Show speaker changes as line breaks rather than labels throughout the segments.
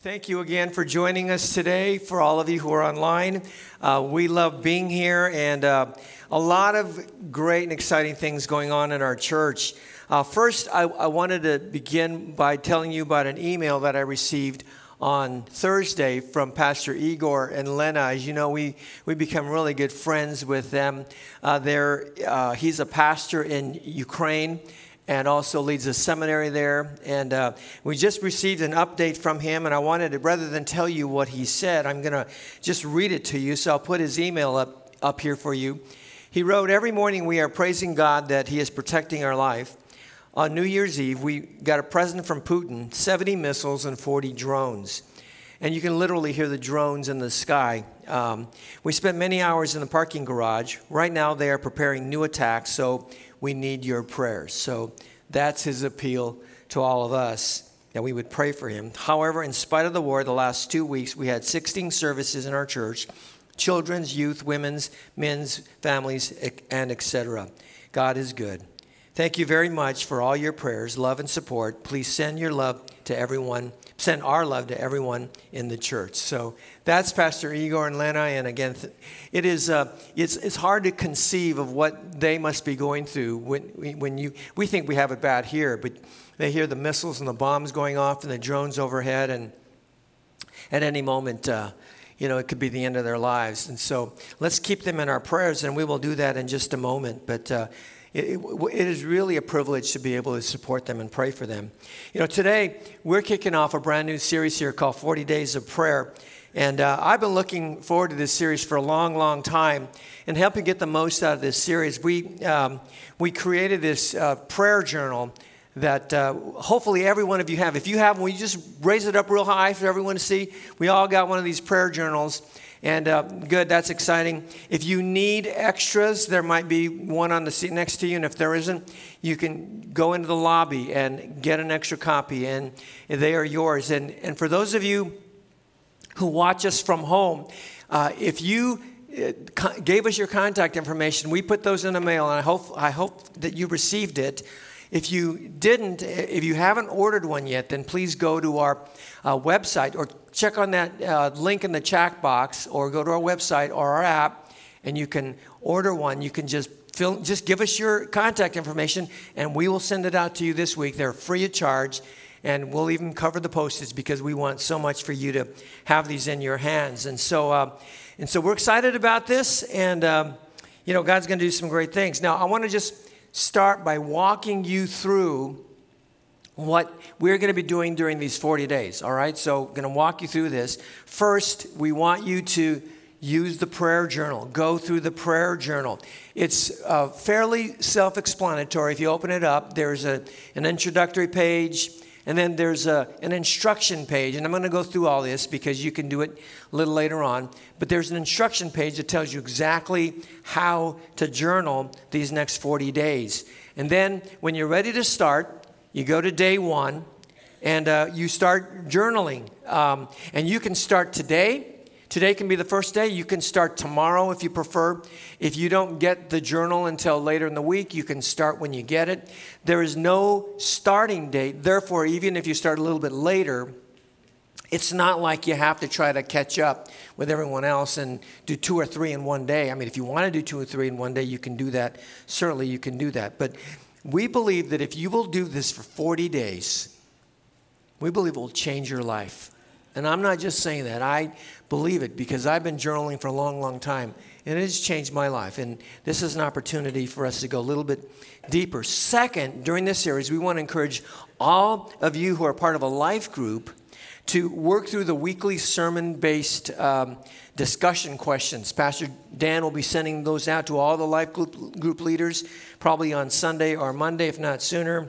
Thank you again for joining us today. For all of you who are online, uh, we love being here and uh, a lot of great and exciting things going on in our church. Uh, first, I, I, wanted to begin by telling you about an email that I received on Thursday from Pastor Igor and Lena. As you know, we, we become really good friends with them. Uh, uh, he's a pastor in Ukraine and also leads a seminary there. And uh, we just received an update from him, and I wanted to, rather than tell you what he said, I'm going to just read it to you. So I'll put his email up, up here for you. He wrote, Every morning we are praising God that He is protecting our life. On New Year's Eve, we got a present from Putin 70 missiles and 40 drones. And you can literally hear the drones in the sky. Um, we spent many hours in the parking garage. Right now, they are preparing new attacks, so we need your prayers. So that's his appeal to all of us that we would pray for him. However, in spite of the war, the last two weeks, we had 16 services in our church children's, youth, women's, men's, families, and etc. God is good. Thank you very much for all your prayers, love, and support. Please send your love to everyone send our love to everyone in the church. So that's Pastor Igor and Lena. And again, it is, uh, it's, it's hard to conceive of what they must be going through when, when you, we think we have it bad here, but they hear the missiles and the bombs going off and the drones overhead. And at any moment, uh, you know, it could be the end of their lives. And so let's keep them in our prayers, and we will do that in just a moment. But uh, it, it is really a privilege to be able to support them and pray for them. You know, today we're kicking off a brand new series here called 40 Days of Prayer. And uh, I've been looking forward to this series for a long, long time and helping get the most out of this series. We, um, we created this uh, prayer journal that uh, hopefully every one of you have. If you have one, you just raise it up real high for everyone to see. We all got one of these prayer journals. And uh, good, that's exciting. If you need extras, there might be one on the seat next to you. And if there isn't, you can go into the lobby and get an extra copy, and they are yours. And, and for those of you who watch us from home, uh, if you uh, gave us your contact information, we put those in the mail, and I hope, I hope that you received it. If you didn't, if you haven't ordered one yet, then please go to our uh, website or check on that uh, link in the chat box or go to our website or our app and you can order one. You can just fill, just give us your contact information and we will send it out to you this week. They're free of charge and we'll even cover the postage because we want so much for you to have these in your hands. And so, uh, and so we're excited about this and, um, you know, God's going to do some great things. Now, I want to just start by walking you through what we're going to be doing during these 40 days. All right, so I'm going to walk you through this. First, we want you to use the prayer journal. Go through the prayer journal. It's uh, fairly self explanatory. If you open it up, there's a, an introductory page, and then there's a, an instruction page. And I'm going to go through all this because you can do it a little later on. But there's an instruction page that tells you exactly how to journal these next 40 days. And then when you're ready to start, you go to day one and uh, you start journaling. Um, and you can start today Today can be the first day. You can start tomorrow if you prefer. If you don't get the journal until later in the week, you can start when you get it. There is no starting date. Therefore, even if you start a little bit later, it's not like you have to try to catch up with everyone else and do two or three in one day. I mean, if you want to do two or three in one day, you can do that. Certainly, you can do that. But we believe that if you will do this for 40 days, we believe it will change your life. And I'm not just saying that. I believe it because I've been journaling for a long, long time. And it has changed my life. And this is an opportunity for us to go a little bit deeper. Second, during this series, we want to encourage all of you who are part of a life group to work through the weekly sermon based um, discussion questions. Pastor Dan will be sending those out to all the life group, group leaders, probably on Sunday or Monday, if not sooner.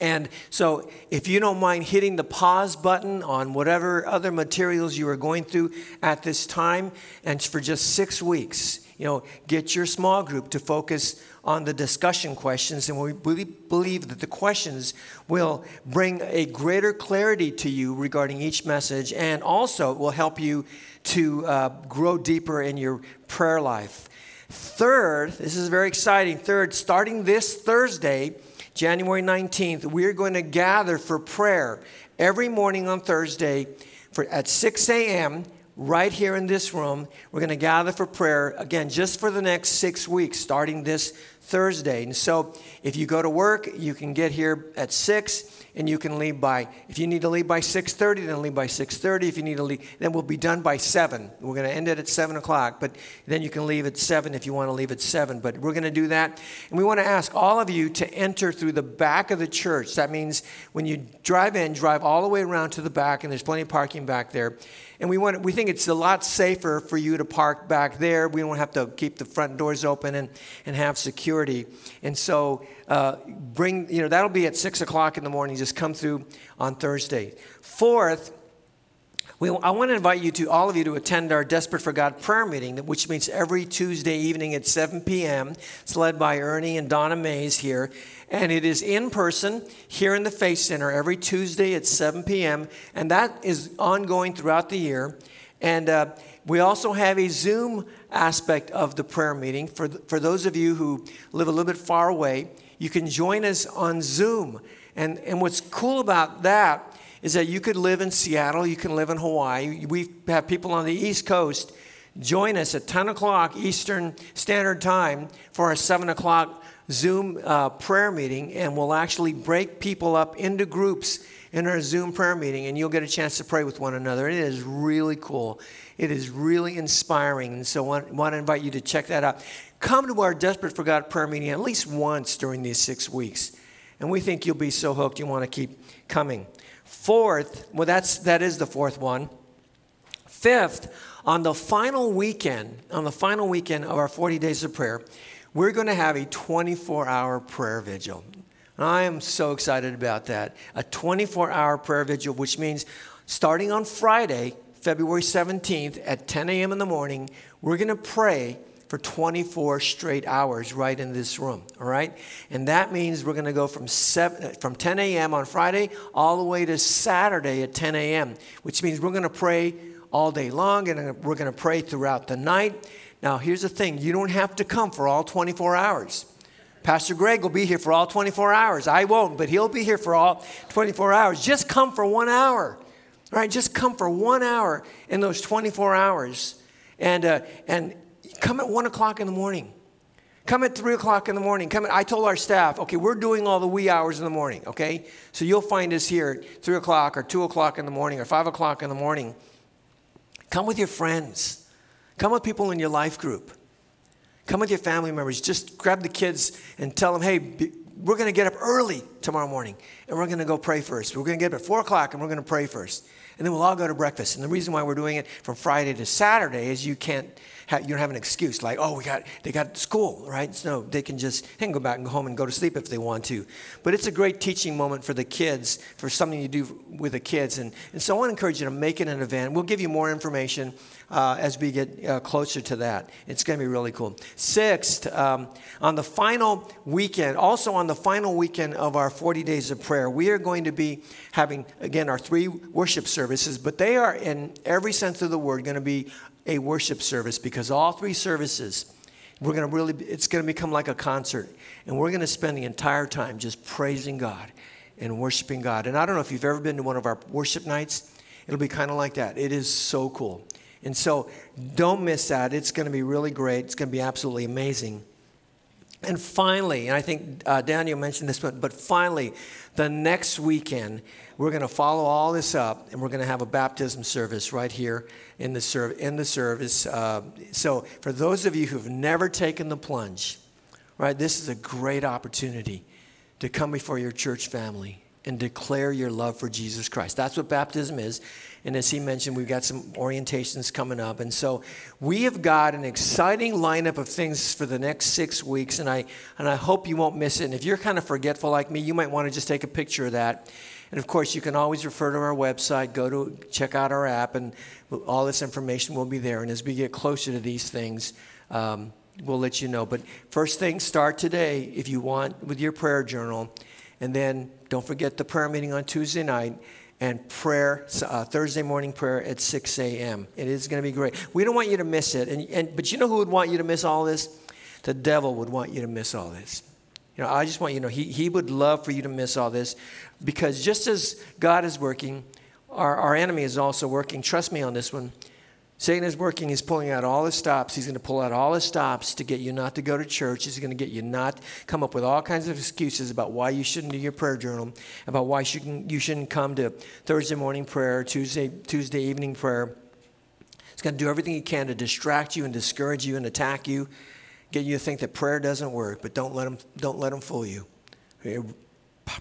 And so, if you don't mind hitting the pause button on whatever other materials you are going through at this time, and for just six weeks, you know, get your small group to focus on the discussion questions. And we really believe that the questions will bring a greater clarity to you regarding each message, and also will help you to uh, grow deeper in your prayer life. Third, this is very exciting. Third, starting this Thursday, January 19th, we're going to gather for prayer every morning on Thursday for, at 6 a.m. right here in this room. We're going to gather for prayer again just for the next six weeks, starting this Thursday. And so if you go to work, you can get here at 6 and you can leave by if you need to leave by 6.30 then leave by 6.30 if you need to leave then we'll be done by 7 we're going to end it at 7 o'clock but then you can leave at 7 if you want to leave at 7 but we're going to do that. And we want to ask all of you to enter through the back of the church. That means when you drive in drive all the way around to the back and there's plenty of parking back there and we, want, we think it's a lot safer for you to park back there. We don't have to keep the front doors open and, and have security. And so uh, bring, you know, that'll be at 6 o'clock in the morning. Just come through on Thursday. Fourth, we, I want to invite you to, all of you, to attend our Desperate for God prayer meeting, which meets every Tuesday evening at 7 p.m. It's led by Ernie and Donna Mays here. And it is in person here in the Faith Center every Tuesday at 7 p.m. And that is ongoing throughout the year. And uh, we also have a Zoom aspect of the prayer meeting. For, for those of you who live a little bit far away, you can join us on Zoom. And, and what's cool about that is that you could live in Seattle, you can live in Hawaii. We have people on the East Coast join us at 10 o'clock Eastern Standard Time for our 7 o'clock Zoom uh, prayer meeting, and we'll actually break people up into groups in our Zoom prayer meeting, and you'll get a chance to pray with one another. It is really cool. It is really inspiring, and so I want, want to invite you to check that out. Come to our Desperate for God prayer meeting at least once during these six weeks, and we think you'll be so hooked you want to keep coming. Fourth, well, that's, that is the fourth one. Fifth, on the final weekend, on the final weekend of our 40 days of prayer, we're going to have a 24 hour prayer vigil. I am so excited about that. A 24 hour prayer vigil, which means starting on Friday, February 17th at 10 a.m. in the morning, we're going to pray for 24 straight hours right in this room, all right? And that means we're going to go from, 7, from 10 a.m. on Friday all the way to Saturday at 10 a.m., which means we're going to pray all day long and we're going to pray throughout the night. Now, here's the thing you don't have to come for all 24 hours. Pastor Greg will be here for all 24 hours. I won't, but he'll be here for all 24 hours. Just come for one hour. All right, just come for one hour in those 24 hours. And, uh, and Come at one o'clock in the morning. Come at three o'clock in the morning. Come at, I told our staff, okay, we're doing all the wee hours in the morning, okay? So you'll find us here at three o'clock or two o'clock in the morning or five o'clock in the morning. Come with your friends. Come with people in your life group. Come with your family members. Just grab the kids and tell them, hey, we're going to get up early tomorrow morning and we're going to go pray first. We're going to get up at four o'clock and we're going to pray first. And then we'll all go to breakfast. And the reason why we're doing it from Friday to Saturday is you can't you don't have an excuse like, oh, we got they got school, right? No, they can just they can go back and go home and go to sleep if they want to. But it's a great teaching moment for the kids, for something you do with the kids. And, and so I want to encourage you to make it an event. We'll give you more information uh, as we get uh, closer to that. It's going to be really cool. Sixth, um, on the final weekend, also on the final weekend of our 40 days of prayer, we are going to be having, again, our three worship services, but they are, in every sense of the word, going to be a worship service because all three services, we're going to really, it's going to become like a concert. And we're going to spend the entire time just praising God and worshiping God. And I don't know if you've ever been to one of our worship nights, it'll be kind of like that. It is so cool. And so don't miss that. It's going to be really great. It's going to be absolutely amazing. And finally, and I think uh, Daniel mentioned this, but, but finally, the next weekend, we're going to follow all this up and we're going to have a baptism service right here in the, serv- in the service. Uh, so, for those of you who've never taken the plunge, right, this is a great opportunity to come before your church family and declare your love for Jesus Christ. That's what baptism is. And as he mentioned, we've got some orientations coming up. And so we have got an exciting lineup of things for the next six weeks. And I, and I hope you won't miss it. And if you're kind of forgetful like me, you might want to just take a picture of that. And of course, you can always refer to our website, go to check out our app, and all this information will be there. And as we get closer to these things, um, we'll let you know. But first thing, start today if you want with your prayer journal. And then don't forget the prayer meeting on Tuesday night and prayer, uh, Thursday morning prayer at 6 a.m. It is going to be great. We don't want you to miss it. And, and, but you know who would want you to miss all this? The devil would want you to miss all this. You know, I just want you to know he, he would love for you to miss all this because just as God is working, our, our enemy is also working. Trust me on this one. Satan is working, he's pulling out all his stops. He's going to pull out all his stops to get you not to go to church. He's going to get you not come up with all kinds of excuses about why you shouldn't do your prayer journal, about why you shouldn't, you shouldn't come to Thursday morning prayer, Tuesday, Tuesday evening prayer. He's going to do everything he can to distract you and discourage you and attack you, get you to think that prayer doesn't work, but don't let him, don't let him fool you.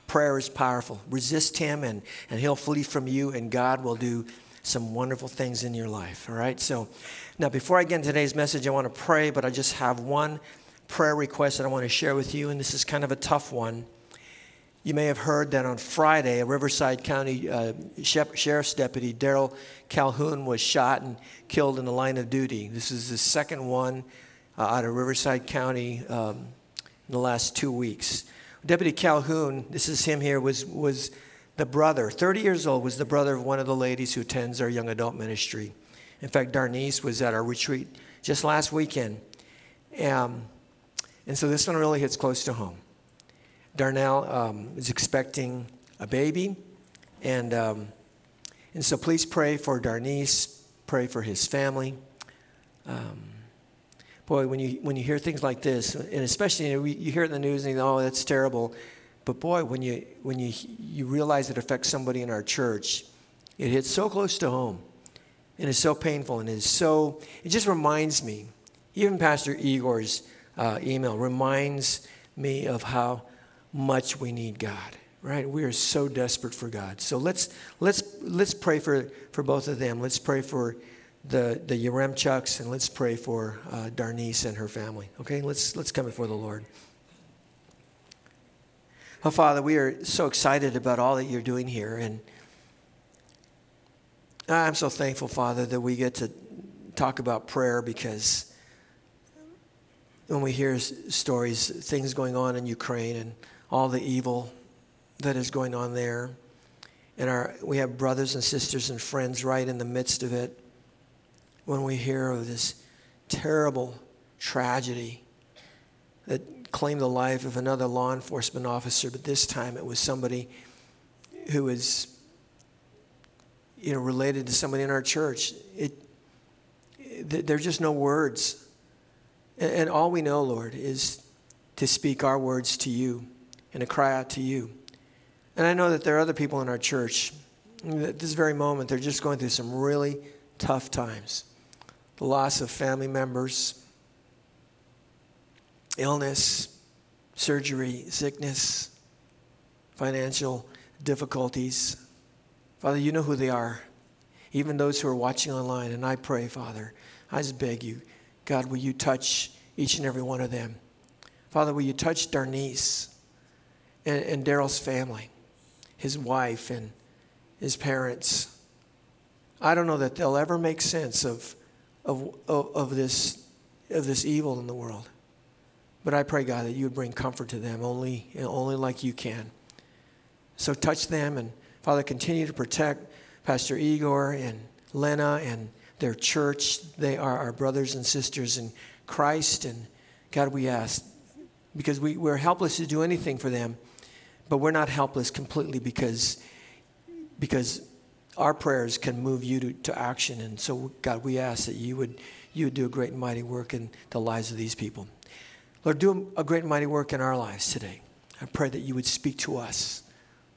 Prayer is powerful. Resist him, and, and he'll flee from you, and God will do some wonderful things in your life. All right? So, now before I get into today's message, I want to pray, but I just have one prayer request that I want to share with you, and this is kind of a tough one. You may have heard that on Friday, a Riverside County uh, Sheriff's Deputy, Darnell Calhoun, was shot and killed in the line of duty. This is the second one uh, out of Riverside County um, in the last two weeks. Deputy Calhoun, this is him here, was, was the brother, 30 years old, was the brother of one of the ladies who attends our young adult ministry. In fact, Darnice was at our retreat just last weekend. Um, and so this one really hits close to home. Darnell um, is expecting a baby, and, um, and so please pray for Darnice, pray for his family. Um, boy, when you, when you hear things like this, and especially you, know, you hear it in the news and you know, oh, that's terrible. But boy, when you, when you, you realize it affects somebody in our church, it hits so close to home. And it's so painful and it's so, it just reminds me, even Pastor Igor's uh, email reminds me of how much we need God, right? We are so desperate for God. So let's, let's, let's pray for, for both of them. Let's pray for the, the Yaremchuks and let's pray for uh, Darnice and her family. Okay, let's, let's come before the Lord. Well, Father, we are so excited about all that you're doing here. And I'm so thankful, Father, that we get to talk about prayer because when we hear stories, things going on in Ukraine and all the evil that is going on there, and our, we have brothers and sisters and friends right in the midst of it, when we hear of this terrible tragedy that claimed the life of another law enforcement officer, but this time it was somebody who was you know related to somebody in our church. It, it there's just no words. And, and all we know, Lord, is to speak our words to you and to cry out to you. And I know that there are other people in our church at this very moment, they're just going through some really tough times. The loss of family members, illness, surgery, sickness, financial difficulties. Father, you know who they are, even those who are watching online. And I pray, Father, I just beg you, God, will you touch each and every one of them? Father, will you touch Darnice and, and Darnell's family, his wife, and his parents? I don't know that they'll ever make sense of, of, of, of this, of this evil in the world. But I pray, God, that you would bring comfort to them only, only like you can. So touch them and, Father, continue to protect Pastor Igor and Lena and their church. They are our brothers and sisters in Christ. And God, we ask, because we, we're helpless to do anything for them, but we're not helpless completely because, because our prayers can move you to, to action. And so, God, we ask that you would, you would do a great and mighty work in the lives of these people. Lord, do a great and mighty work in our lives today. I pray that you would speak to us.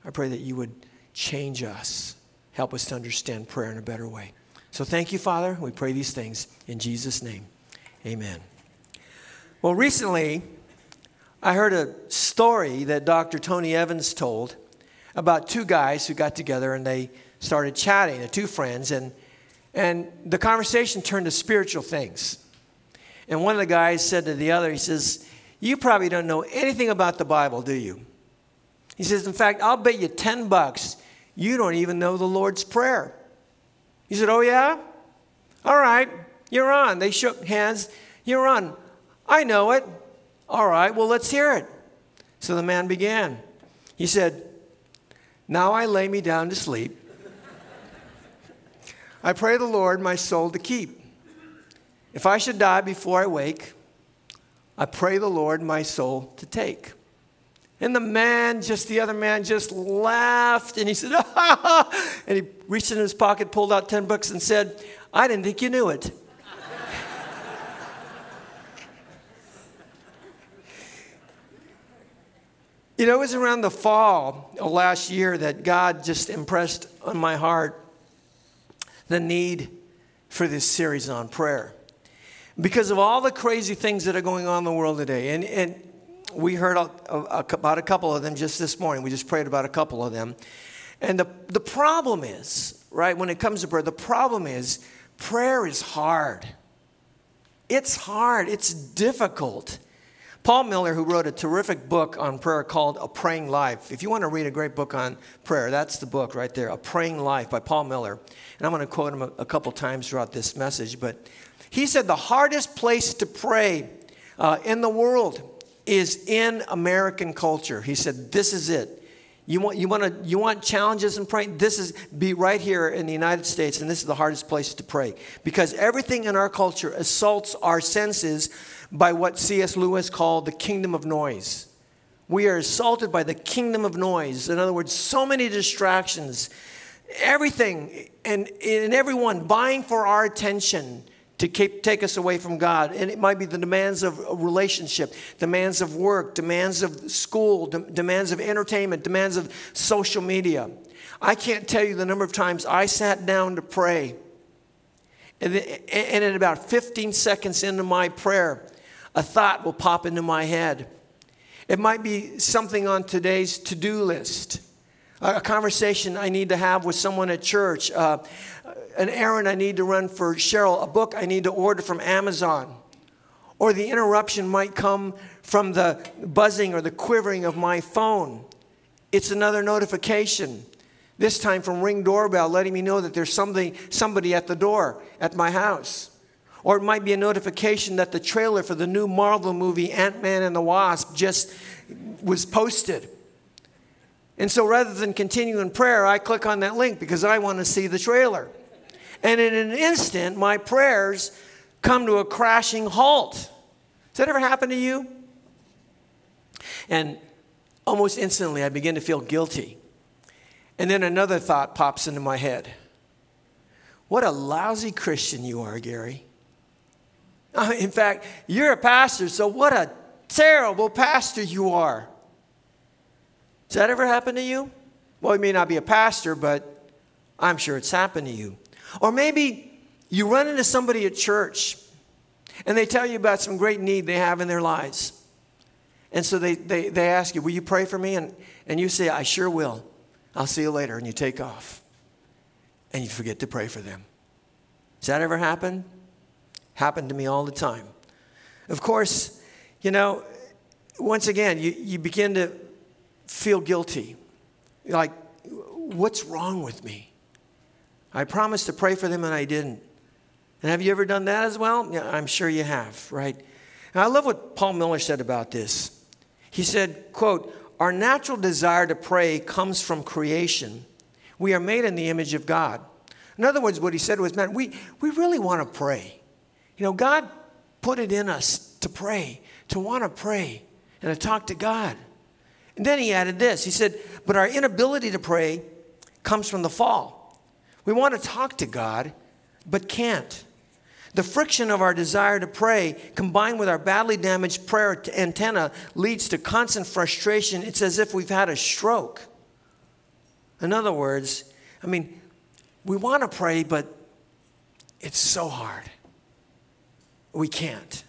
I pray that you would change us, help us to understand prayer in a better way. So thank you, Father. We pray these things in Jesus' name. Amen. Well, recently, I heard a story that Dr. Tony Evans told about two guys who got together and they started chatting, the two friends, and, and the conversation turned to spiritual things. And one of the guys said to the other, he says, You probably don't know anything about the Bible, do you? He says, In fact, I'll bet you 10 bucks you don't even know the Lord's Prayer. He said, Oh, yeah? All right, you're on. They shook hands. You're on. I know it. All right, well, let's hear it. So the man began. He said, Now I lay me down to sleep. I pray the Lord my soul to keep. If I should die before I wake, I pray the Lord my soul to take. And the man, just the other man, just laughed and he said, ah, and he reached in his pocket, pulled out 10 bucks, and said, I didn't think you knew it. you know, it was around the fall of last year that God just impressed on my heart the need for this series on prayer. Because of all the crazy things that are going on in the world today. And, and we heard about a couple of them just this morning. We just prayed about a couple of them. And the, the problem is, right, when it comes to prayer, the problem is prayer is hard. It's hard, it's difficult. Paul Miller, who wrote a terrific book on prayer called A Praying Life. If you want to read a great book on prayer, that's the book right there, A Praying Life by Paul Miller. And I'm going to quote him a, a couple times throughout this message. But he said the hardest place to pray uh, in the world is in American culture. He said, This is it. You want, you, want to, you want challenges in praying? This is be right here in the United States, and this is the hardest place to pray because everything in our culture assaults our senses by what C.S. Lewis called the kingdom of noise. We are assaulted by the kingdom of noise. In other words, so many distractions, everything and, and everyone vying for our attention to keep, take us away from God. And it might be the demands of a relationship, demands of work, demands of school, de- demands of entertainment, demands of social media. I can't tell you the number of times I sat down to pray. And, and in about 15 seconds into my prayer, a thought will pop into my head. It might be something on today's to do list, a conversation I need to have with someone at church, uh, an errand I need to run for Cheryl, a book I need to order from Amazon. Or the interruption might come from the buzzing or the quivering of my phone. It's another notification, this time from Ring Doorbell, letting me know that there's somebody, somebody at the door at my house. Or it might be a notification that the trailer for the new Marvel movie, Ant Man and the Wasp, just was posted. And so rather than continue in prayer, I click on that link because I want to see the trailer. And in an instant, my prayers come to a crashing halt. Has that ever happened to you? And almost instantly, I begin to feel guilty. And then another thought pops into my head What a lousy Christian you are, Gary. in fact, you're a pastor, so what a terrible pastor you are. Has that ever happened to you? Well, you may not be a pastor, but I'm sure it's happened to you. Or maybe you run into somebody at church and they tell you about some great need they have in their lives. And so they, they, they ask you, Will you pray for me? And, and you say, I sure will. I'll see you later. And you take off. And you forget to pray for them. Has that ever happened? Happened to me all the time. Of course, you know, once again, you, you begin to feel guilty. Like, what's wrong with me? I promised to pray for them and I didn't. And have you ever done that as well? Yeah, I'm sure you have, right? And I love what Paul Miller said about this. He said, quote, our natural desire to pray comes from creation. We are made in the image of God. In other words, what he said was, man, we, we really want to pray. You know, God put it in us to pray, to want to pray, and to talk to God. And then he added this. He said, but our inability to pray comes from the fall. We want to talk to God, but can't. The friction of our desire to pray, combined with our badly damaged prayer antenna, leads to constant frustration. It's as if we've had a stroke. In other words, I mean, we want to pray, but it's so hard. We can't.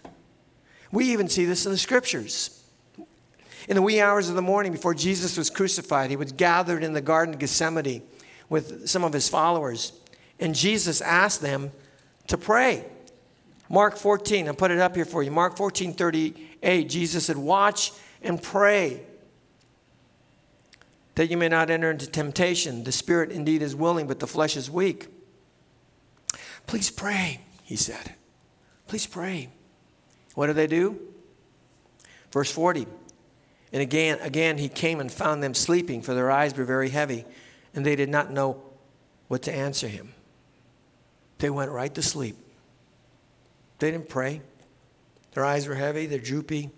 We even see this in the scriptures. In the wee hours of the morning before Jesus was crucified, he was gathered in the Garden of Gethsemane with some of his followers. And Jesus asked them to pray. Mark 14, I'll put it up here for you. Mark 14, 38, Jesus said, Watch and pray that you may not enter into temptation. The spirit indeed is willing, but the flesh is weak. Please pray, he said. Please pray. What do they do? Verse 40. And again, again he came and found them sleeping, for their eyes were very heavy and they did not know what to answer him. They went right to sleep. They didn't pray. Their eyes were heavy, they're droopy.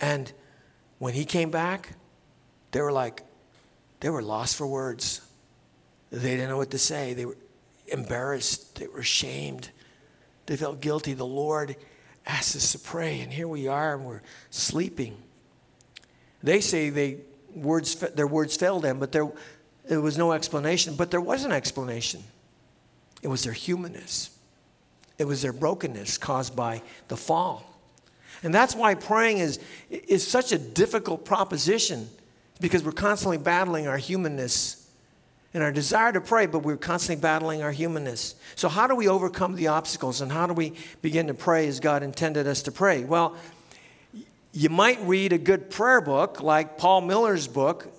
And when he came back, they were like, they were lost for words. They didn't know what to say. They were embarrassed. They were ashamed. They felt guilty. The Lord asked us to pray, and here we are, and we're sleeping. They say they words their words failed them, but there, there was no explanation. But there was an explanation. It was their humanness. It was their brokenness caused by the fall. And that's why praying is, is such a difficult proposition because we're constantly battling our humanness and our desire to pray, but we're constantly battling our humanness. So, how do we overcome the obstacles and how do we begin to pray as God intended us to pray? Well, you might read a good prayer book like Paul Miller's book.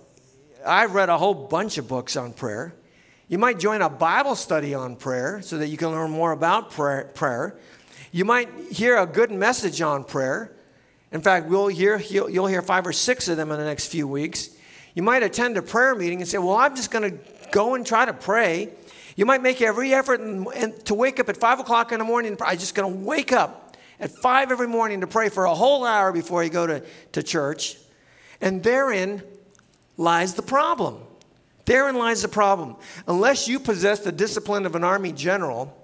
I've read a whole bunch of books on prayer. You might join a Bible study on prayer so that you can learn more about prayer. You might hear a good message on prayer. In fact, we'll hear, you'll hear five or six of them in the next few weeks. You might attend a prayer meeting and say, Well, I'm just going to go and try to pray. You might make every effort and, and to wake up at 5 o'clock in the morning. I'm just going to wake up at 5 every morning to pray for a whole hour before you go to, to church. And therein lies the problem. Therein lies the problem. Unless you possess the discipline of an army general,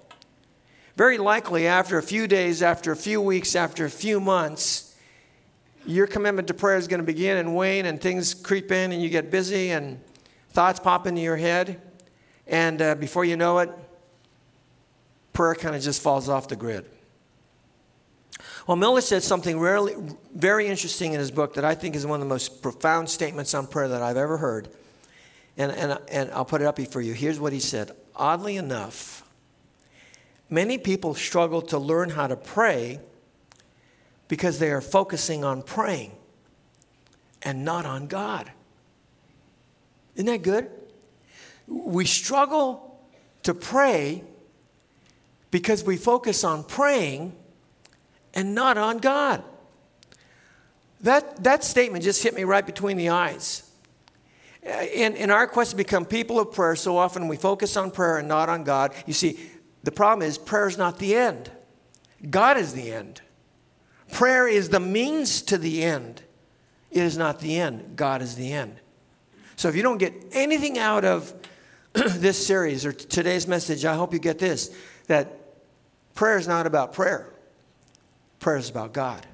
very likely after a few days, after a few weeks, after a few months, your commitment to prayer is going to begin and wane, and things creep in, and you get busy, and thoughts pop into your head. And uh, before you know it, prayer kind of just falls off the grid. Well, Miller said something rarely, very interesting in his book that I think is one of the most profound statements on prayer that I've ever heard. And, and, and I'll put it up here for you. Here's what he said Oddly enough, many people struggle to learn how to pray because they are focusing on praying and not on God. Isn't that good? We struggle to pray because we focus on praying and not on God. That, that statement just hit me right between the eyes. Uh, in, in our quest to become people of prayer, so often we focus on prayer and not on God. You see, the problem is prayer is not the end, God is the end. Prayer is the means to the end. It is not the end. God is the end. So if you don't get anything out of this series or today's message, I hope you get this that prayer is not about prayer, prayer is about God.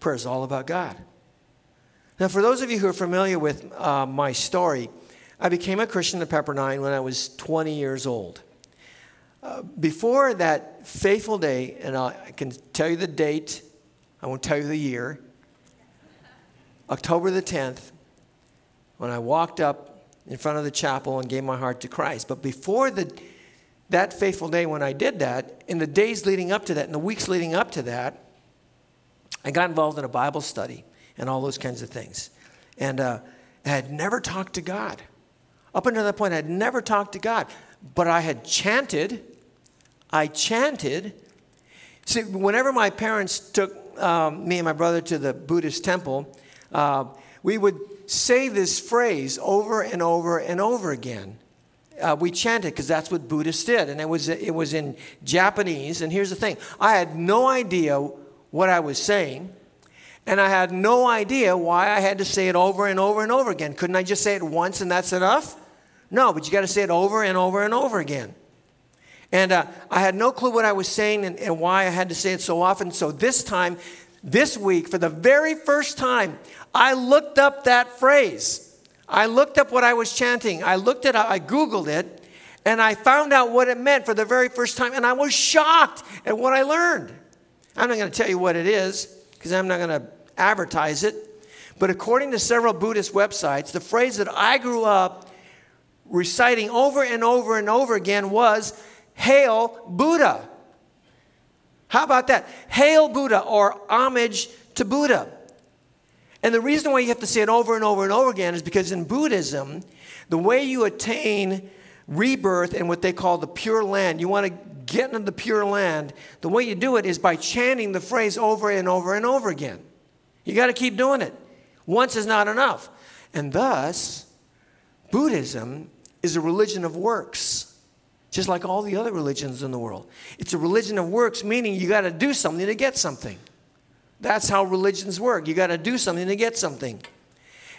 Prayer is all about God. Now, for those of you who are familiar with uh, my story, I became a Christian at Pepperdine when I was 20 years old. Uh, before that fateful day, and I can tell you the date, I won't tell you the year, October the 10th, when I walked up in front of the chapel and gave my heart to Christ. But before the, that faithful day when I did that, in the days leading up to that, in the weeks leading up to that, I got involved in a Bible study and all those kinds of things. And uh, I had never talked to God. Up until that point, I had never talked to God, but I had chanted. I chanted. See, whenever my parents took um, me and my brother to the Buddhist temple, uh, we would say this phrase over and over and over again. Uh, we chanted because that's what Buddhists did, and it was it was in Japanese. And here's the thing: I had no idea what I was saying, and I had no idea why I had to say it over and over and over again. Couldn't I just say it once and that's enough? No, but you got to say it over and over and over again. And uh, I had no clue what I was saying and, and why I had to say it so often. So this time, this week, for the very first time, I looked up that phrase. I looked up what I was chanting. I looked it up, I Googled it, and I found out what it meant for the very first time, and I was shocked at what I learned. I'm not going to tell you what it is because I'm not going to advertise it. But according to several Buddhist websites, the phrase that I grew up reciting over and over and over again was Hail Buddha. How about that? Hail Buddha or homage to Buddha. And the reason why you have to say it over and over and over again is because in Buddhism, the way you attain rebirth in what they call the pure land, you want to get into the pure land, the way you do it is by chanting the phrase over and over and over again. You got to keep doing it. Once is not enough. And thus, Buddhism is a religion of works, just like all the other religions in the world. It's a religion of works, meaning you got to do something to get something. That's how religions work. You got to do something to get something.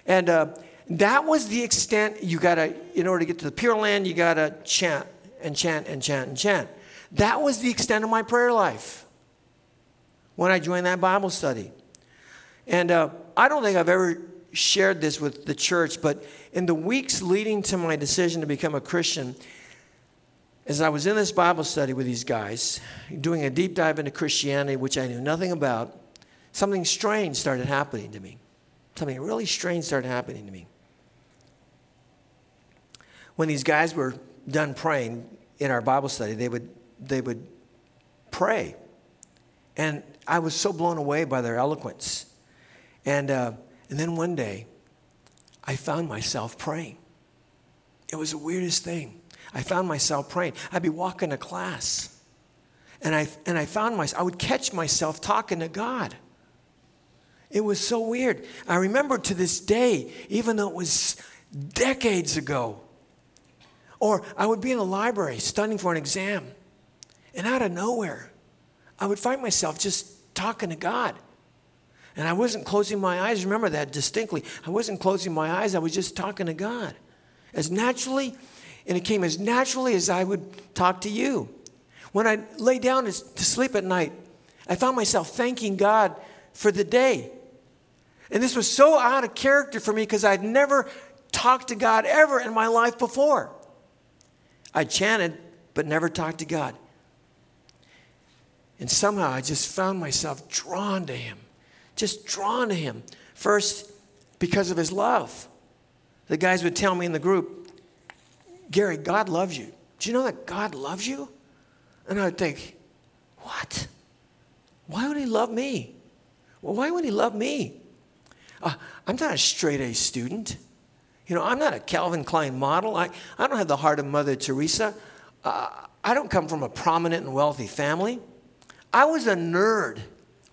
And uh, that was the extent you got to, in order to get to the Pure Land, you got to chant and chant and chant and chant. That was the extent of my prayer life when I joined that Bible study. And uh, I don't think I've ever shared this with the church, but in the weeks leading to my decision to become a Christian, as I was in this Bible study with these guys, doing a deep dive into Christianity, which I knew nothing about, something strange started happening to me. Something really strange started happening to me. When these guys were done praying in our Bible study, they would, they would pray. And I was so blown away by their eloquence. And, uh, and then one day, I found myself praying. It was the weirdest thing. I found myself praying. I'd be walking to class, and I, and I found myself, I would catch myself talking to God. It was so weird. I remember to this day, even though it was decades ago, or I would be in the library studying for an exam, and out of nowhere, I would find myself just talking to God. And I wasn't closing my eyes. Remember that distinctly. I wasn't closing my eyes, I was just talking to God. As naturally, and it came as naturally as I would talk to you. When I lay down to sleep at night, I found myself thanking God for the day. And this was so out of character for me because I'd never talked to God ever in my life before. I chanted, but never talked to God. And somehow I just found myself drawn to Him just drawn to him. First, because of his love. The guys would tell me in the group, Gary, God loves you. Do you know that God loves you? And I would think, what? Why would he love me? Well, why would he love me? Uh, I'm not a straight A student. You know, I'm not a Calvin Klein model. I, I don't have the heart of Mother Teresa. Uh, I don't come from a prominent and wealthy family. I was a nerd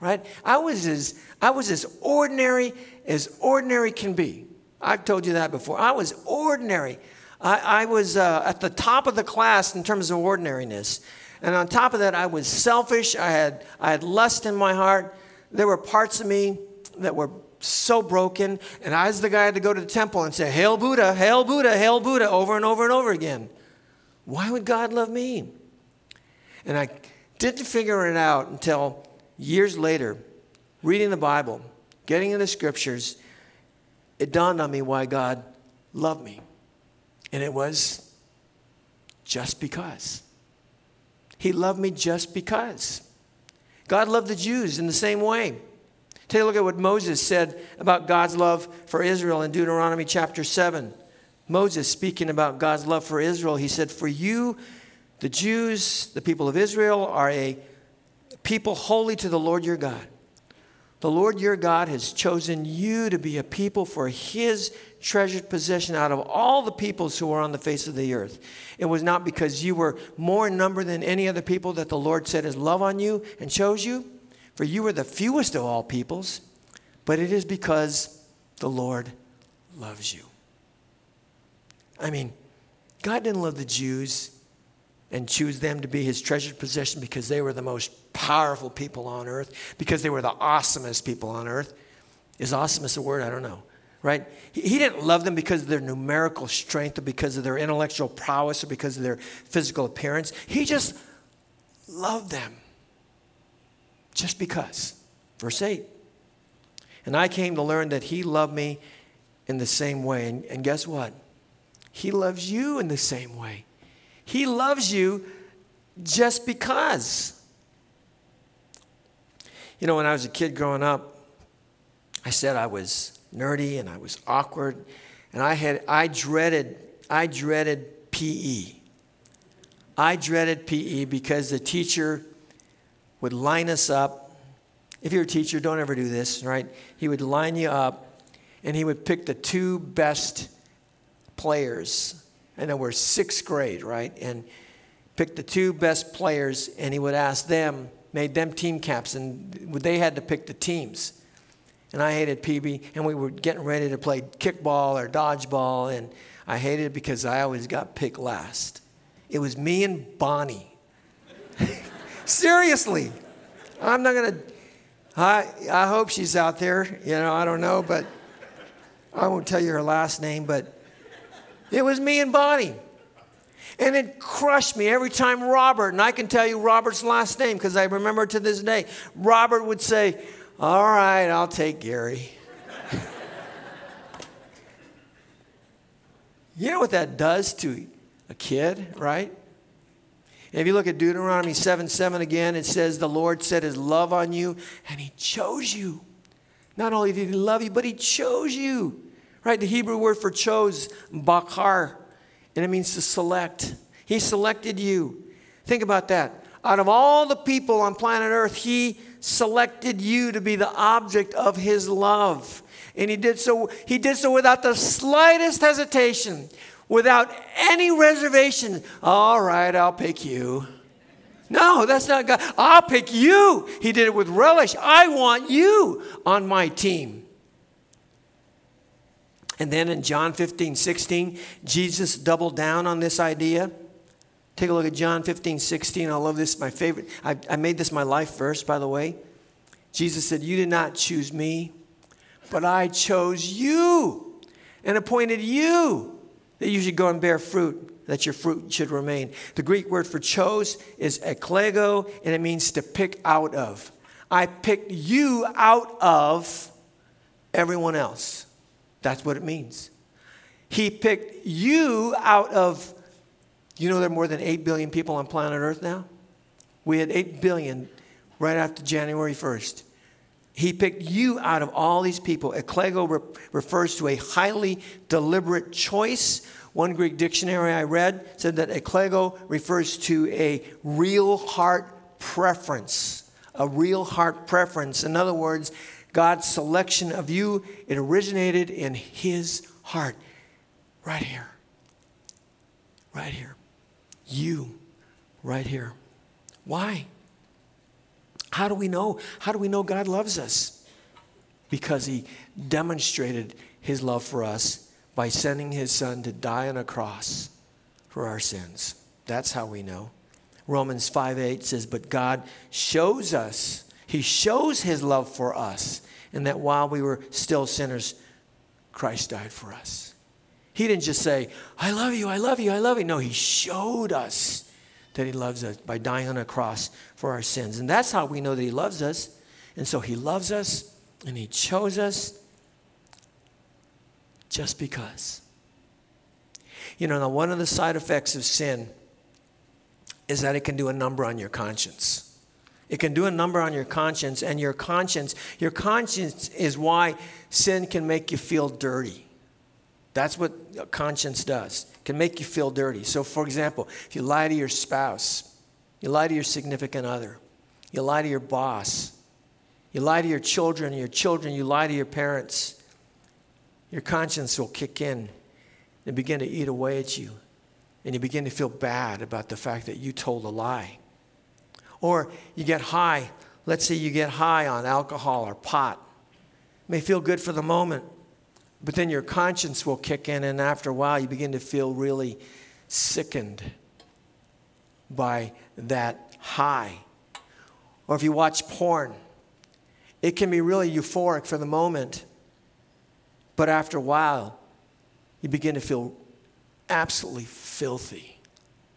right? I was as I was as ordinary as ordinary can be. I've told you that before. I was ordinary. I, I was uh, at the top of the class in terms of ordinariness. And on top of that, I was selfish. I had, I had lust in my heart. There were parts of me that were so broken. And I was the guy had to go to the temple and say, Hail Buddha, Hail Buddha, Hail Buddha, over and over and over again. Why would God love me? And I didn't figure it out until years later, reading the Bible, getting into scriptures, it dawned on me why God loved me. And it was just because. He loved me just because. God loved the Jews in the same way. Take a look at what Moses said about God's love for Israel in Deuteronomy chapter 7. Moses, speaking about God's love for Israel, he said, For you, the Jews, the people of Israel, are a people holy to the Lord your God. The Lord your God has chosen you to be a people for his treasured possession out of all the peoples who are on the face of the earth. It was not because you were more in number than any other people that the Lord set his love on you and chose you, for you were the fewest of all peoples, but it is because the Lord loves you. I mean, God didn't love the Jews and choose them to be his treasured possession because they were the most powerful people on earth, because they were the awesomest people on earth. Is awesomest a word? I don't know. Right? He didn't love them because of their numerical strength or because of their intellectual prowess or because of their physical appearance. He just loved them. Just because. Verse 8. And I came to learn that he loved me in the same way. And, and guess what? He loves you in the same way. He loves you just because. You know, when I was a kid growing up, I said I was nerdy and I was awkward, and I had I dreaded I dreaded PE. I dreaded PE because the teacher would line us up. If you're a teacher, don't ever do this, right? He would line you up and he would pick the two best players and then we're sixth grade, right? And pick the two best players, and he would ask them, made them team caps, and they had to pick the teams. And I hated PE, and we were getting ready to play kickball or dodgeball, and I hated it because I always got picked last. It was me and Bonnie. Seriously. I'm not to I, I hope she's out there. You know, I don't know, but I won't tell you her last name, but it was me and Bonnie. And it crushed me every time Robert, and I can tell you Robert's last name because I remember to this day, Robert would say, All right, I'll take Gary. you know what that does to a kid, right? if you look at Deuteronomy 7 7 again, it says, The Lord set his love on you and he chose you. Not only did he love you, but he chose you. Right? The Hebrew word for chose, bakar, and it means to select. He selected you. Think about that. Out of all the people on planet Earth, he selected you to be the object of his love. And he did so, he did so without the slightest hesitation without any reservation. All right, I'll pick you. No, that's not God. I'll pick you. He did it with relish. I want you on my team. And then in John 15, 16, Jesus doubled down on this idea. Take a look at John 15, 16. I love this, my favorite. I, I made this my life verse, by the way. Jesus said, You did not choose me, but I chose you and appointed you that you should go and bear fruit, that your fruit should remain. The Greek word for chose is eklego, and it means to pick out of. I picked you out of everyone else. That's what it means. He picked you out of, you know, there are more than 8 billion people on planet Earth now? We had 8 billion right after January 1st. He picked you out of all these people. Eklego re- refers to a highly deliberate choice. One Greek dictionary I read said that eklego refers to a real heart preference. A real heart preference. In other words, God's selection of you, it originated in His heart. Right here. Right here. You, right here. Why? How do we know? How do we know God loves us? Because he demonstrated his love for us by sending his son to die on a cross for our sins. That's how we know. Romans 5 8 says, But God shows us, he shows his love for us, and that while we were still sinners, Christ died for us. He didn't just say, I love you, I love you, I love you. No, he showed us that He loves us by dying on a cross for our sins. And that's how we know that He loves us. And so He loves us and He chose us just because. You know, now one of the side effects of sin is that it can do a number on your conscience. It can do a number on your conscience, and your conscience, your conscience is why sin can make you feel dirty. That's what conscience does. It can make you feel dirty. So, for example, if you lie to your spouse, you lie to your significant other, you lie to your boss, you lie to your children, your children, you lie to your parents, your conscience will kick in and begin to eat away at you. And you begin to feel bad about the fact that you told a lie. Or you get high. Let's say you get high on alcohol or pot. It may feel good for the moment, but then your conscience will kick in, and after a while, you begin to feel really sickened by that high. Or if you watch porn, it can be really euphoric for the moment, but after a while, you begin to feel absolutely filthy.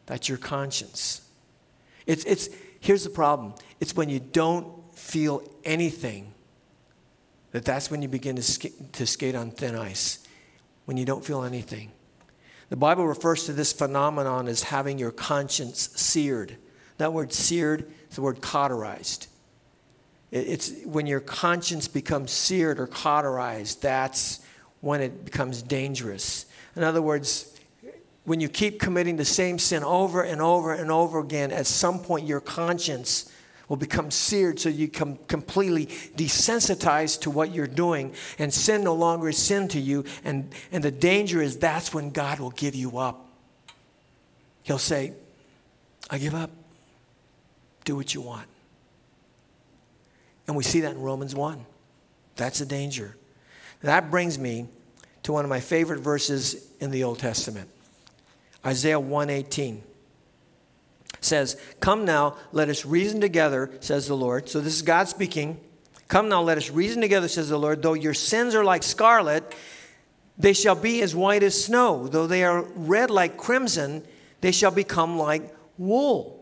That's your conscience. It's, it's, here's the problem it's when you don't feel anything that that's when you begin to, sk- to skate on thin ice, when you don't feel anything. The Bible refers to this phenomenon as having your conscience seared. That word seared is the word cauterized. It's when your conscience becomes seared or cauterized, that's when it becomes dangerous. In other words, when you keep committing the same sin over and over and over again, at some point your conscience will become seared so you come completely desensitized to what you're doing. And sin no longer is sin to you. And, and the danger is that's when god will give you up. He'll say i give up. Do what you want. And we see that in romans 1 that's a danger. That brings me to one of my favorite verses in the old testament. Isaiah 118 says, Come now, let us reason together, says the Lord. So this is God speaking. Come now, let us reason together, says the Lord. Though your sins are like scarlet, they shall be as white as snow. Though they are red like crimson, they shall become like wool.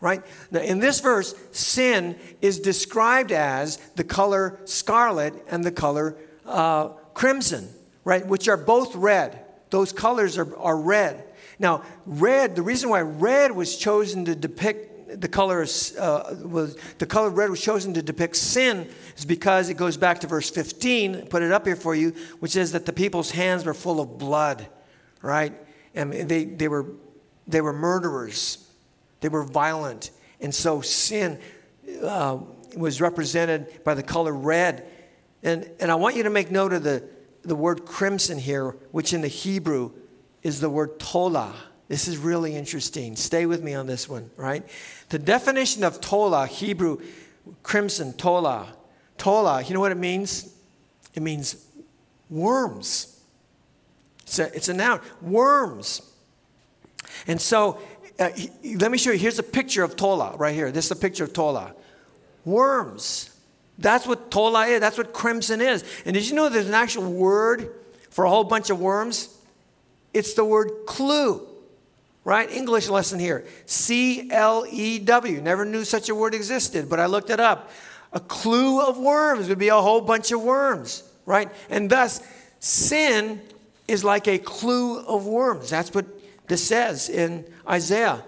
Right? Now, in this verse, sin is described as the color scarlet and the color uh, crimson, right? Which are both red. Those colors are, are red. Now, red, the reason why red was chosen to depict the color uh, was the color red was chosen to depict sin is because it goes back to verse 15 put it up here for you which says that the people's hands were full of blood right? And they, they were they were murderers. They were violent. And so sin uh, was represented by the color red. And, and i want you to make note of the, the word crimson here which in the hebrew is the word tola. This is really interesting. Stay with me on this one, right? The definition of tola, Hebrew crimson, tola. Tola, you know what it means? It means worms. It's a, it's a noun, worms. And so, uh, let me show you. Here's a picture of tola right here. This is a picture of tola. Worms. That's what tola is. That's what crimson is. And did you know there's an actual word for a whole bunch of worms? It's the word clew, right? English lesson here C L E W. Never knew such a word existed, but I looked it up. A clew of worms would be a whole bunch of worms, right? And thus, sin is like a clew of worms. That's what this says in Isaiah.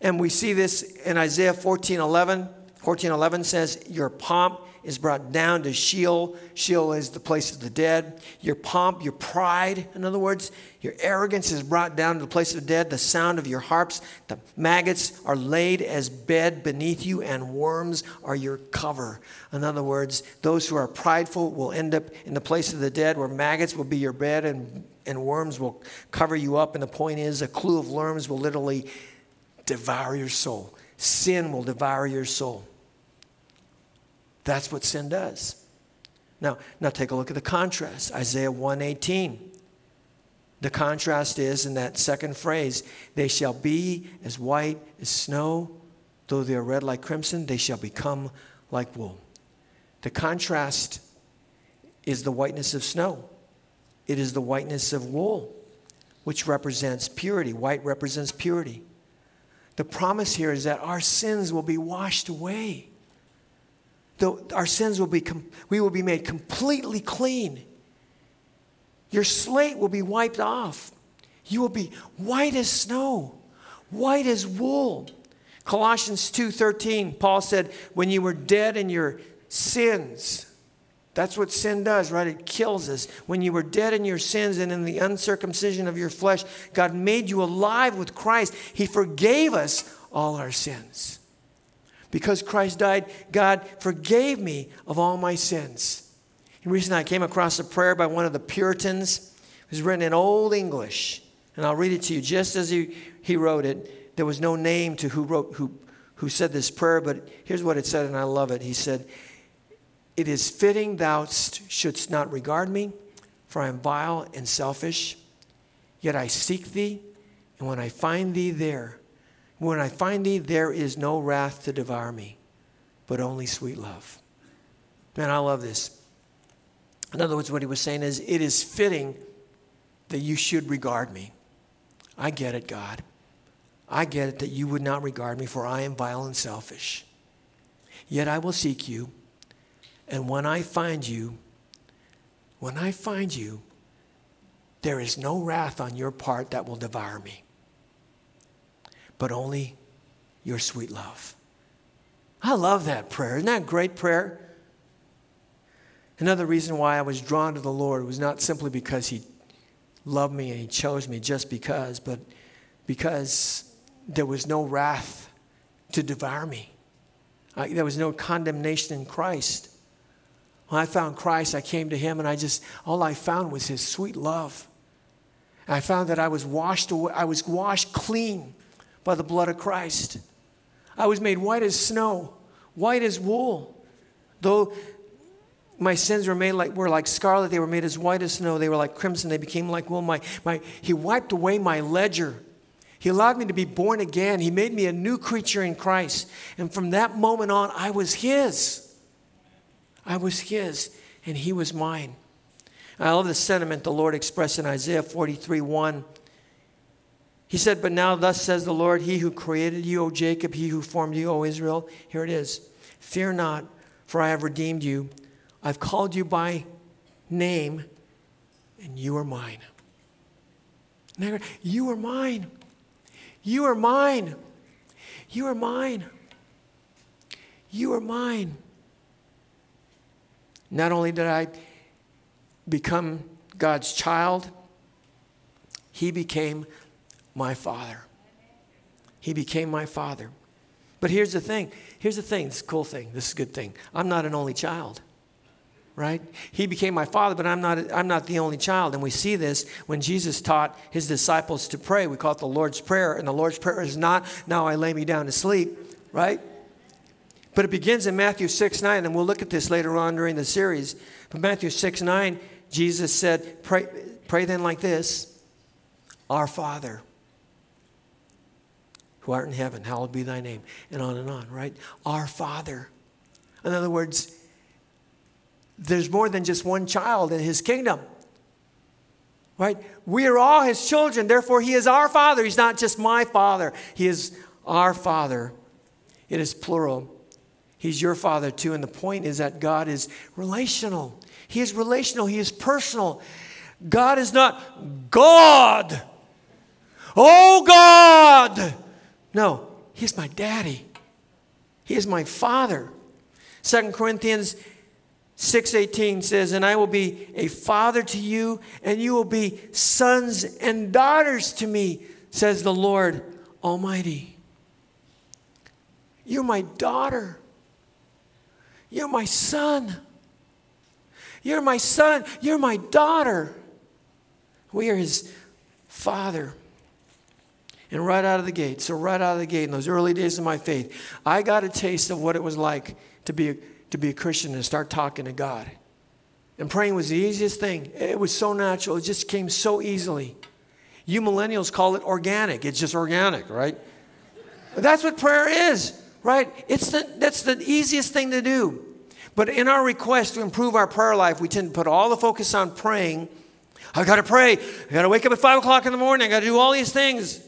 And we see this in Isaiah 14 11. 14 11 says, Your pomp is brought down to Sheol. Sheol is the place of the dead. Your pomp, your pride, in other words, your arrogance is brought down to the place of the dead. The sound of your harps, the maggots are laid as bed beneath you, and worms are your cover. In other words, those who are prideful will end up in the place of the dead, where maggots will be your bed and, and worms will cover you up. And the point is, a clew of worms will literally devour your soul. Sin will devour your soul. That's what sin does. Now, now take a look at the contrast. Isaiah 118. The contrast is in that second phrase, they shall be as white as snow, though they are red like crimson, they shall become like wool. The contrast is the whiteness of snow. It is the whiteness of wool, which represents purity. White represents purity. The promise here is that our sins will be washed away the, our sins will be, com- we will be made completely clean. Your slate will be wiped off. You will be white as snow, white as wool. Colossians 2:13, Paul said, "When you were dead in your sins, that's what sin does, right? It kills us. When you were dead in your sins and in the uncircumcision of your flesh, God made you alive with Christ. He forgave us all our sins. Because Christ died, God forgave me of all my sins. And recently I came across a prayer by one of the Puritans. It was written in Old English. And I'll read it to you just as he, he wrote it. There was no name to who wrote who, who said this prayer, but here's what it said, and I love it. He said, It is fitting thou shouldst not regard me, for I am vile and selfish. Yet I seek thee, and when I find thee there, when I find thee, there is no wrath to devour me, but only sweet love. Man, I love this. In other words, what he was saying is, it is fitting that you should regard me. I get it, God. I get it that you would not regard me, for I am vile and selfish. Yet I will seek you, and when I find you, when I find you, there is no wrath on your part that will devour me but only your sweet love. I love that prayer. Isn't that a great prayer? Another reason why I was drawn to the Lord was not simply because He loved me and He chose me just because, but because there was no wrath to devour me. I, there was no condemnation in Christ. When I found Christ, I came to Him and I just, all I found was His sweet love. I found that I was washed away, I was washed clean by the blood of Christ. I was made white as snow, white as wool. Though my sins were made like were like scarlet, they were made as white as snow, they were like crimson, they became like wool. My, my, he wiped away my ledger. He allowed me to be born again. He made me a new creature in Christ. And from that moment on, I was his. I was his and he was mine. I love the sentiment the Lord expressed in Isaiah 43 1. He said, But now, thus says the Lord, He who created you, O Jacob, He who formed you, O Israel. Here it is Fear not, for I have redeemed you. I've called you by name, and you are mine. You are mine. You are mine. You are mine. You are mine. Not only did I become God's child, He became my father. He became my father. But here's the thing. Here's the thing. This is a cool thing. This is a good thing. I'm not an only child. Right? He became my father, but I'm not, I'm not the only child. And we see this when Jesus taught his disciples to pray. We call it the Lord's Prayer. And the Lord's Prayer is not, now I lay me down to sleep, right? But it begins in Matthew 6 9, and we'll look at this later on during the series. But Matthew 6 9, Jesus said, Pray, pray then like this Our Father, who art in heaven, hallowed be thy name, and on and on, right? Our Father. In other words, there's more than just one child in his kingdom. Right? We are all his children, therefore, he is our father. He's not just my father, he is our father. It is plural. He's your father too. And the point is that God is relational. He is relational, He is personal. God is not God. Oh, God. No, He's my daddy. He is my father. Second Corinthians 6:18 says, "And I will be a father to you, and you will be sons and daughters to me," says the Lord Almighty. You're my daughter. You're my son. You're my son. You're my daughter. We are his father. And right out of the gate, so right out of the gate, in those early days of my faith, I got a taste of what it was like to be a, to be a Christian and start talking to God. And praying was the easiest thing. It was so natural, it just came so easily. You millennials call it organic. It's just organic, right? That's what prayer is, right? It's the, that's the easiest thing to do. But in our request to improve our prayer life, we tend to put all the focus on praying. I got to pray. I got to wake up at 5 o'clock in the morning. I got to do all these things.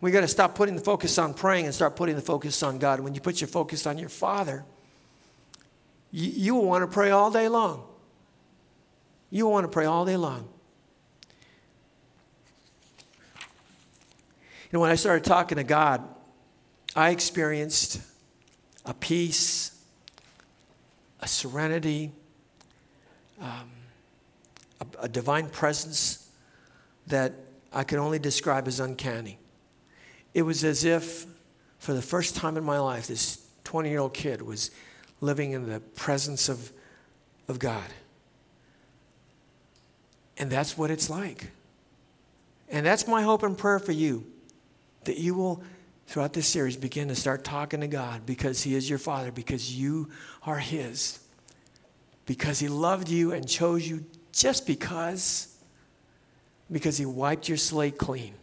We got to stop putting the focus on praying and start putting the focus on God. When you put your focus on your Father, you, you will want to pray all day long. You will want to pray all day long. You know, when I started talking to God, I experienced a peace a serenity, um, a, a divine presence that I can only describe as uncanny. It was as if, for the first time in my life, this 20 year old kid was living in the presence of, of God. And that's what it's like. And that's my hope and prayer for you that you will throughout this series, begin to start talking to God because He is your Father, because you are His, because He loved you and chose you just because, because He wiped your slate clean.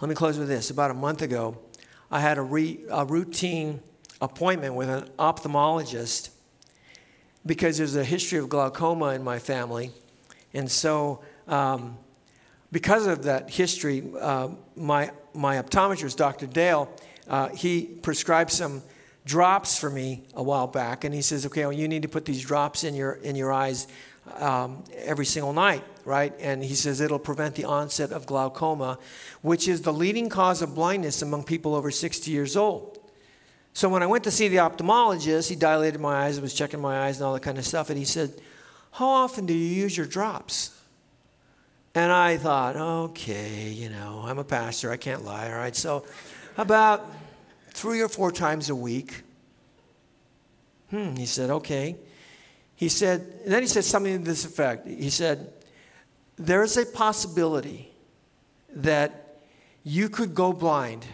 Let me close with this. About a month ago, I had a, re, a routine appointment with an ophthalmologist because there's a history of glaucoma in my family. And so, um, because of that history, uh, my, my optometrist, Dr. Dale, uh, he prescribed some drops for me a while back, and he says, "Okay, well, you need to put these drops in your in your eyes um, every single night, right?" And he says it'll prevent the onset of glaucoma, which is the leading cause of blindness among people over 60 years old. So when I went to see the ophthalmologist, he dilated my eyes, was checking my eyes and all that kind of stuff, and he said, "How often do you use your drops?" And I thought, okay, you know, I'm a pastor, I can't lie, all right? So about three or four times a week. Hmm, he said, okay. He said, and then he said something to this effect. He said, there is a possibility that you could go blind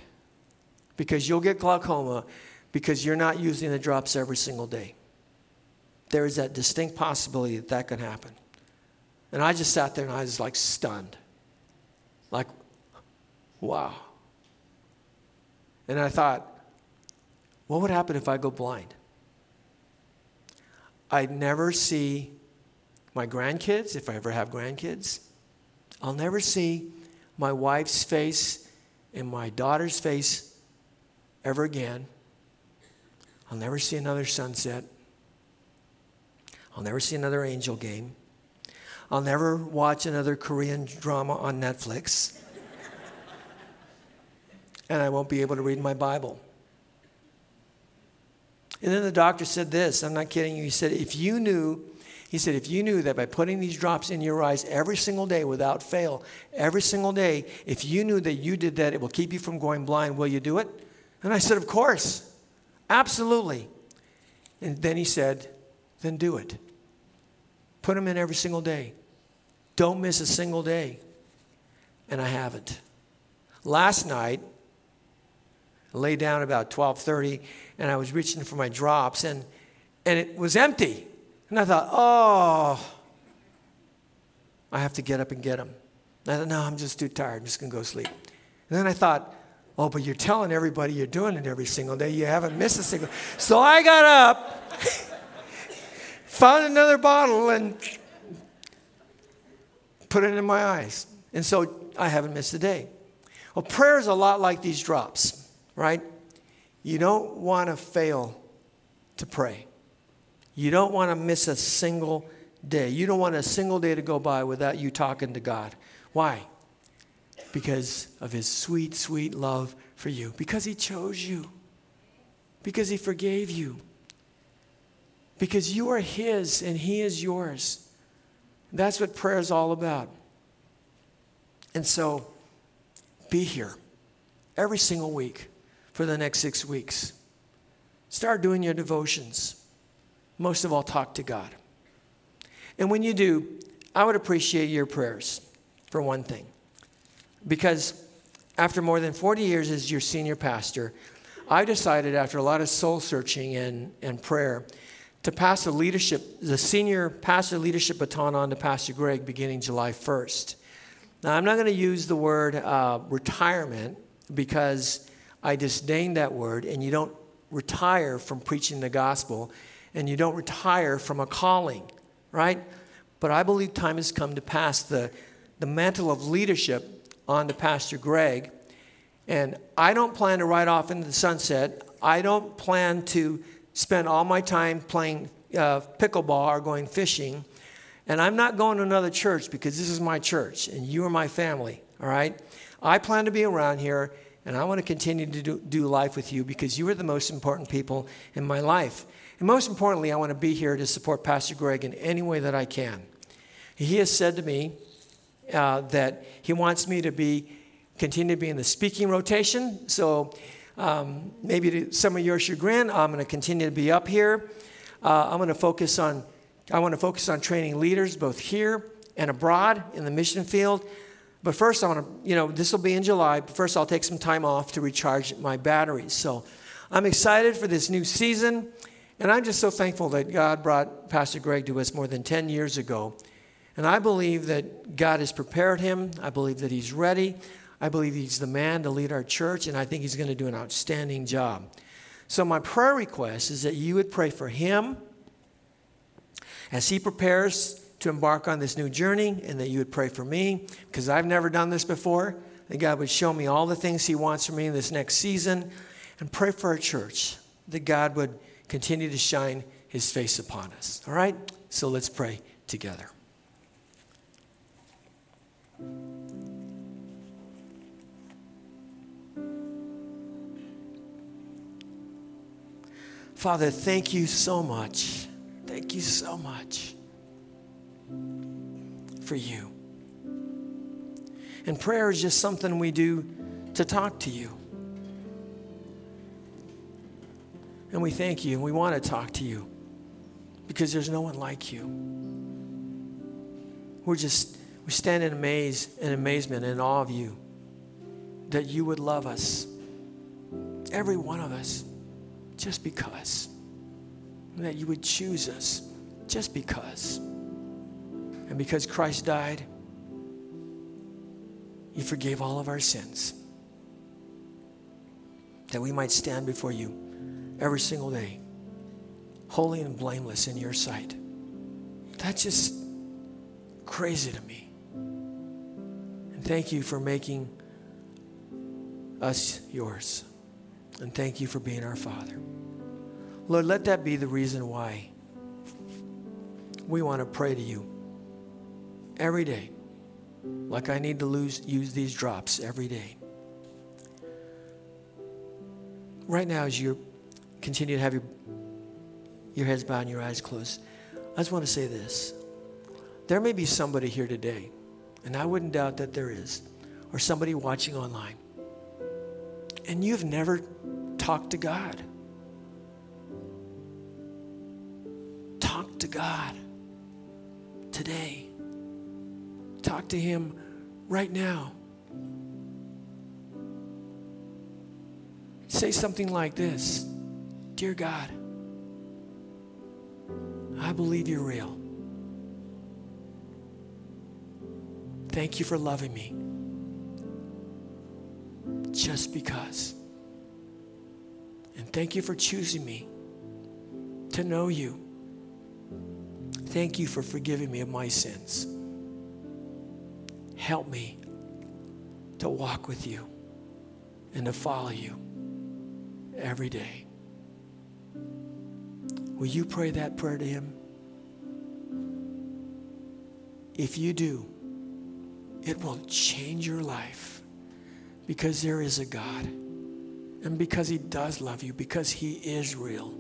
because you'll get glaucoma because you're not using the drops every single day. There is that distinct possibility that that could happen. And I just sat there and I was like stunned. Like, wow. And I thought, what would happen if I go blind? I'd never see my grandkids, if I ever have grandkids. I'll never see my wife's face and my daughter's face ever again. I'll never see another sunset. I'll never see another angel game. I'll never watch another Korean drama on Netflix. and I won't be able to read my Bible. And then the doctor said this I'm not kidding you. He said, if you knew, he said, if you knew that by putting these drops in your eyes every single day without fail, every single day, if you knew that you did that, it will keep you from going blind, will you do it? And I said, of course, absolutely. And then he said, then do it. Put them in every single day. Don't miss a single day. And I haven't. Last night, I lay down about 12:30 and I was reaching for my drops and and it was empty. And I thought, "Oh, I have to get up and get them." And I thought, "No, I'm just too tired. I'm just going to go sleep." And then I thought, "Oh, but you're telling everybody you're doing it every single day. You haven't missed a single." So I got up, found another bottle and put it in my eyes. And so I haven't missed a day. Well, prayer is a lot like these drops right? You don't want to fail to pray. You don't want to miss a single day. You don't want a single day to go by without you talking to God. Why? Because of his sweet, sweet love for you. Because he chose you. Because he forgave you. Because you are his and he is yours. That's what prayer is all about. And so, be here every single week for the next six weeks. Start doing your devotions. Most of all, talk to God. And when you do, I would appreciate your prayers, for one thing. Because after more than 40 years as your senior pastor, I decided after a lot of soul searching and, and prayer to pass the leadership, the senior pastor leadership baton on to Pastor Greg beginning July 1st. Now, I'm not going to use the word uh, retirement because I disdain that word, and you don't retire from preaching the gospel, and you don't retire from a calling, right? But I believe time has come to pass the, the mantle of leadership on to Pastor Greg. And I don't plan to ride off into the sunset. I don't plan to spend all my time playing uh, pickleball or going fishing. And I'm not going to another church because this is my church and you are my family, all right? I plan to be around here and I want to continue to do, do, life with you because you are the most important people in my life. And most importantly, I want to be here to support Pastor Greg in any way that I can. He has said to me uh, that he wants me to be continue to be in the speaking rotation. So um, maybe to some of your chagrin, I'm going to continue to be up here. Uh, I'm going to focus on I want to focus on training leaders both here and abroad in the mission field. But first, I want to, you know, this will be in July, but first I'll take some time off to recharge my batteries. So I'm excited for this new season, and I'm just so thankful that God brought Pastor Greg to us more than 10 years ago. And I believe that God has prepared him. I believe that he's ready. I believe he's the man to lead our church, and I think he's going to do an outstanding job. So, my prayer request is that you would pray for him as he prepares to embark on this new journey and that you would pray for me because I've never done this before. That God would show me all the things He wants for me in this next season and pray for our church that God would continue to shine His face upon us. All right? So let's pray together. Father, thank you so much. Thank you so much for you. And prayer is just something we do to talk to you. And we thank you and we want to talk to you because there's no one like you. We're just, we stand in amaze, and amazement and awe of you that you would love us, every one of us, just because. And that you would choose us just because. And because Christ died, He forgave all of our sins. That we might stand before you every single day holy and blameless in your sight. That's just crazy to me. And thank you for making us yours. And thank you for being our Father. Lord, let that be the reason why we want to pray to you every day, like I need to lose, use these drops every day. Right now, as you continue to have your, your heads bowed and your eyes closed, I just want to say this. There may be somebody here today, and I wouldn't doubt that there is, or somebody watching online, and you've never talked to God. Talk to God today. Talk to Him right now. Say something like this Dear God, I believe you're real. Thank you for loving me just because. And thank you for choosing me to know you. Thank you for forgiving me of my sins. Help me to walk with you and to follow you every day. Will you pray that prayer to Him? If you do, it will change your life because there is a God and because He does love you, because He is real.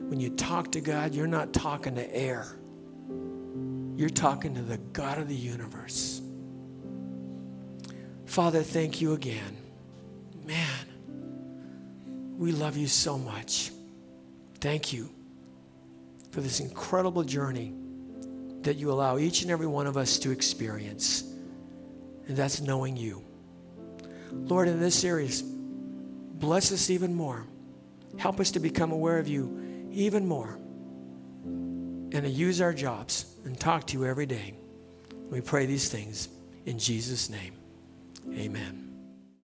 When you talk to God, you're not talking to air, you're talking to the God of the universe. Father, thank you again. Man, we love you so much. Thank you for this incredible journey that you allow each and every one of us to experience, and that's knowing you. Lord, in this series, bless us even more. Help us to become aware of you even more and to use our jobs and talk to you every day. We pray these things in Jesus' name. Amen.